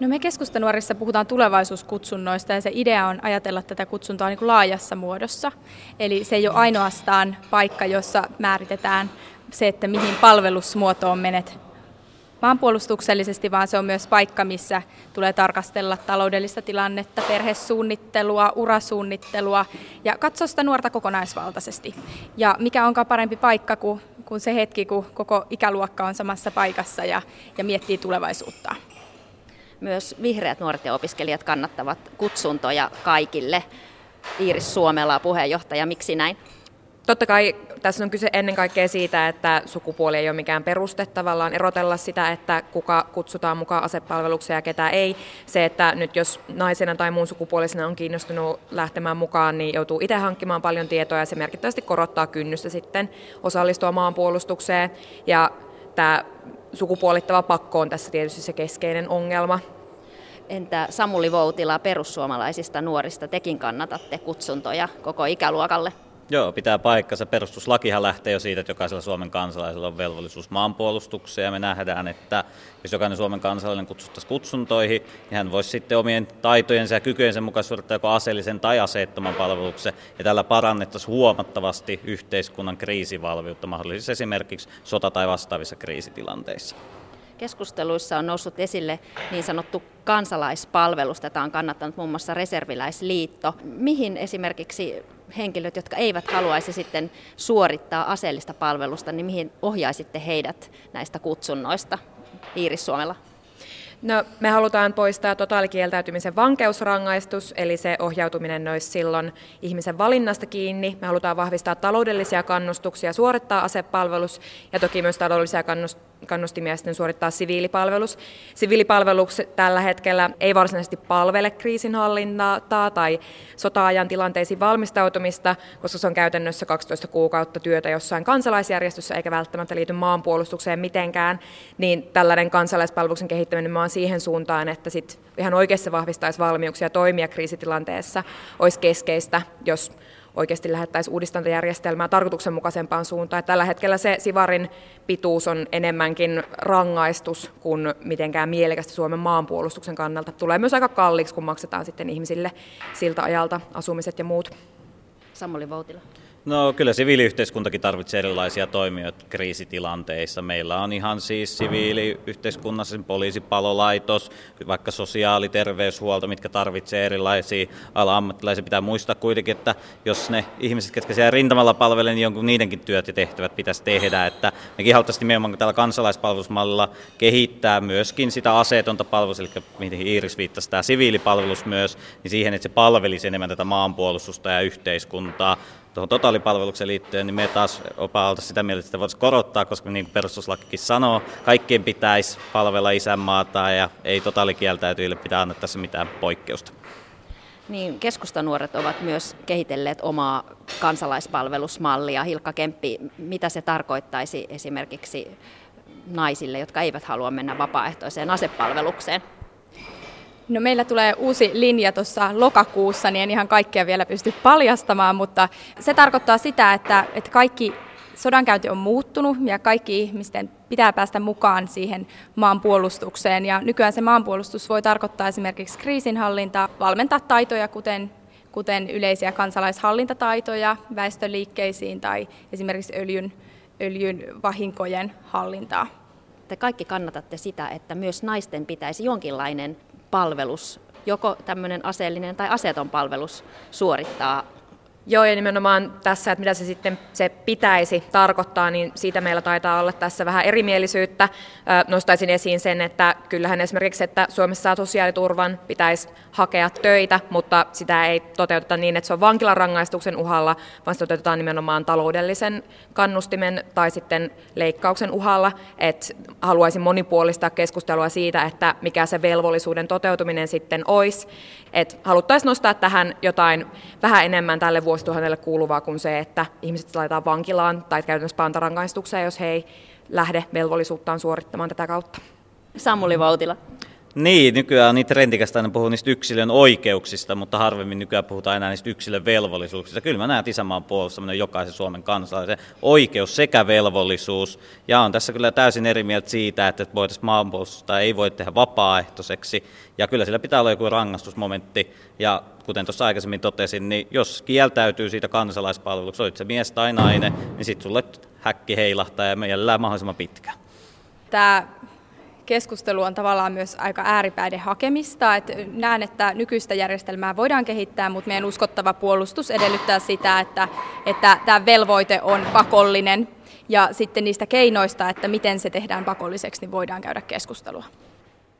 No me keskustanuorissa puhutaan tulevaisuuskutsunnoista ja se idea on ajatella tätä kutsuntoa niin kuin laajassa muodossa. Eli se ei ole ainoastaan paikka, jossa määritetään se, että mihin palvelusmuotoon menet maanpuolustuksellisesti, vaan se on myös paikka, missä tulee tarkastella taloudellista tilannetta, perhesuunnittelua, urasuunnittelua ja katsoa sitä nuorta kokonaisvaltaisesti. Ja mikä onkaan parempi paikka kuin, kuin se hetki, kun koko ikäluokka on samassa paikassa ja, ja miettii tulevaisuutta. Myös vihreät nuoret ja opiskelijat kannattavat kutsuntoja kaikille. Iiris Suomela puheenjohtaja, miksi näin? Totta kai tässä on kyse ennen kaikkea siitä, että sukupuoli ei ole mikään peruste tavallaan erotella sitä, että kuka kutsutaan mukaan asepalvelukseen ja ketä ei. Se, että nyt jos naisena tai muun sukupuolisena on kiinnostunut lähtemään mukaan, niin joutuu itse hankkimaan paljon tietoa ja se merkittävästi korottaa kynnystä sitten osallistua maanpuolustukseen. Ja tämä sukupuolittava pakko on tässä tietysti se keskeinen ongelma. Entä Samuli Voutila perussuomalaisista nuorista, tekin kannatatte kutsuntoja koko ikäluokalle? Joo, pitää paikkansa. Perustuslakihan lähtee jo siitä, että jokaisella Suomen kansalaisella on velvollisuus maanpuolustukseen ja me nähdään, että jos jokainen Suomen kansalainen kutsuttaisiin kutsuntoihin, niin hän voisi sitten omien taitojensa ja kykyjensä mukaan suorittaa joko aseellisen tai aseettoman palveluksen ja tällä parannettaisiin huomattavasti yhteiskunnan kriisivalmiutta mahdollisissa esimerkiksi sota- tai vastaavissa kriisitilanteissa. Keskusteluissa on noussut esille niin sanottu kansalaispalvelus. Tätä on kannattanut muun muassa Reserviläisliitto. Mihin esimerkiksi henkilöt, jotka eivät haluaisi sitten suorittaa aseellista palvelusta, niin mihin ohjaisitte heidät näistä kutsunnoista? Iiris Suomella. No, me halutaan poistaa totaalikieltäytymisen vankeusrangaistus, eli se ohjautuminen olisi silloin ihmisen valinnasta kiinni. Me halutaan vahvistaa taloudellisia kannustuksia suorittaa asepalvelus ja toki myös taloudellisia kannustimia sitten suorittaa siviilipalvelus. Siviilipalvelus tällä hetkellä ei varsinaisesti palvele kriisinhallintaa tai sota-ajan tilanteisiin valmistautumista, koska se on käytännössä 12 kuukautta työtä jossain kansalaisjärjestössä eikä välttämättä liity maanpuolustukseen mitenkään, niin tällainen kansalaispalveluksen kehittäminen nimenomaan siihen suuntaan, että sit ihan oikeassa vahvistaisi valmiuksia toimia kriisitilanteessa, olisi keskeistä, jos oikeasti lähettäisiin uudistantajärjestelmää tarkoituksenmukaisempaan suuntaan. Tällä hetkellä se Sivarin pituus on enemmänkin rangaistus kuin mitenkään mielekästä Suomen maanpuolustuksen kannalta. Tulee myös aika kalliiksi, kun maksetaan sitten ihmisille siltä ajalta asumiset ja muut. Samuli Voutila. No kyllä siviiliyhteiskuntakin tarvitsee erilaisia toimijoita kriisitilanteissa. Meillä on ihan siis siviiliyhteiskunnassa poliisipalolaitos, vaikka sosiaali- terveyshuolto, mitkä tarvitsee erilaisia ala-ammattilaisia. Pitää muistaa kuitenkin, että jos ne ihmiset, ketkä siellä rintamalla palvelevat, niin jonkun niidenkin työt ja tehtävät pitäisi tehdä. Että mekin haluttaisiin nimenomaan tällä kansalaispalvelusmallilla kehittää myöskin sitä aseetonta palvelusta, eli mihin Iiris viittasi, tämä siviilipalvelus myös, niin siihen, että se palvelisi enemmän tätä maanpuolustusta ja yhteiskuntaa tuohon totaalipalvelukseen liittyen, niin me taas opaalta sitä mieltä, että voisi korottaa, koska niin kuin perustuslakikin sanoo, kaikkien pitäisi palvella isänmaata ja ei totaalikieltäytyjille pitää antaa tässä mitään poikkeusta. Niin, keskustanuoret ovat myös kehitelleet omaa kansalaispalvelusmallia. Hilkka Kemppi, mitä se tarkoittaisi esimerkiksi naisille, jotka eivät halua mennä vapaaehtoiseen asepalvelukseen? No meillä tulee uusi linja tuossa lokakuussa, niin en ihan kaikkea vielä pysty paljastamaan, mutta se tarkoittaa sitä, että, että kaikki sodankäynti on muuttunut ja kaikki ihmisten pitää päästä mukaan siihen maanpuolustukseen. Ja nykyään se maanpuolustus voi tarkoittaa esimerkiksi kriisinhallintaa, valmentaa taitoja, kuten, kuten yleisiä kansalaishallintataitoja väestöliikkeisiin tai esimerkiksi öljyn, öljyn vahinkojen hallintaa. Te kaikki kannatatte sitä, että myös naisten pitäisi jonkinlainen palvelus, joko tämmöinen aseellinen tai aseeton palvelus suorittaa Joo, ja nimenomaan tässä, että mitä se sitten se pitäisi tarkoittaa, niin siitä meillä taitaa olla tässä vähän erimielisyyttä. Nostaisin esiin sen, että kyllähän esimerkiksi, että Suomessa sosiaaliturvan, pitäisi hakea töitä, mutta sitä ei toteuteta niin, että se on vankilarangaistuksen uhalla, vaan se toteutetaan nimenomaan taloudellisen kannustimen tai sitten leikkauksen uhalla. Että haluaisin monipuolistaa keskustelua siitä, että mikä se velvollisuuden toteutuminen sitten olisi. Että haluttaisiin nostaa tähän jotain vähän enemmän tälle vuosille vuosituhannelle kuuluvaa kuin se, että ihmiset laitetaan vankilaan tai käytännössä pantarangaistukseen, jos he ei lähde velvollisuuttaan suorittamaan tätä kautta. Samuli Vautila. Niin, nykyään on niin trendikästä aina puhua niistä yksilön oikeuksista, mutta harvemmin nykyään puhutaan enää niistä yksilön velvollisuuksista. Kyllä mä näen, että isänmaan puolustaminen jokaisen Suomen kansalaisen oikeus sekä velvollisuus. Ja on tässä kyllä täysin eri mieltä siitä, että voitaisiin maanpuolustusta ei voi tehdä vapaaehtoiseksi. Ja kyllä sillä pitää olla joku rangaistusmomentti. Ja kuten tuossa aikaisemmin totesin, niin jos kieltäytyy siitä kansalaispalveluksesta, olit se mies tai nainen, niin sitten sulle häkki heilahtaa ja meidän mahdollisimman pitkään. Tämä keskustelu on tavallaan myös aika ääripäiden hakemista. Et näen, että nykyistä järjestelmää voidaan kehittää, mutta meidän uskottava puolustus edellyttää sitä, että, että tämä velvoite on pakollinen ja sitten niistä keinoista, että miten se tehdään pakolliseksi, niin voidaan käydä keskustelua.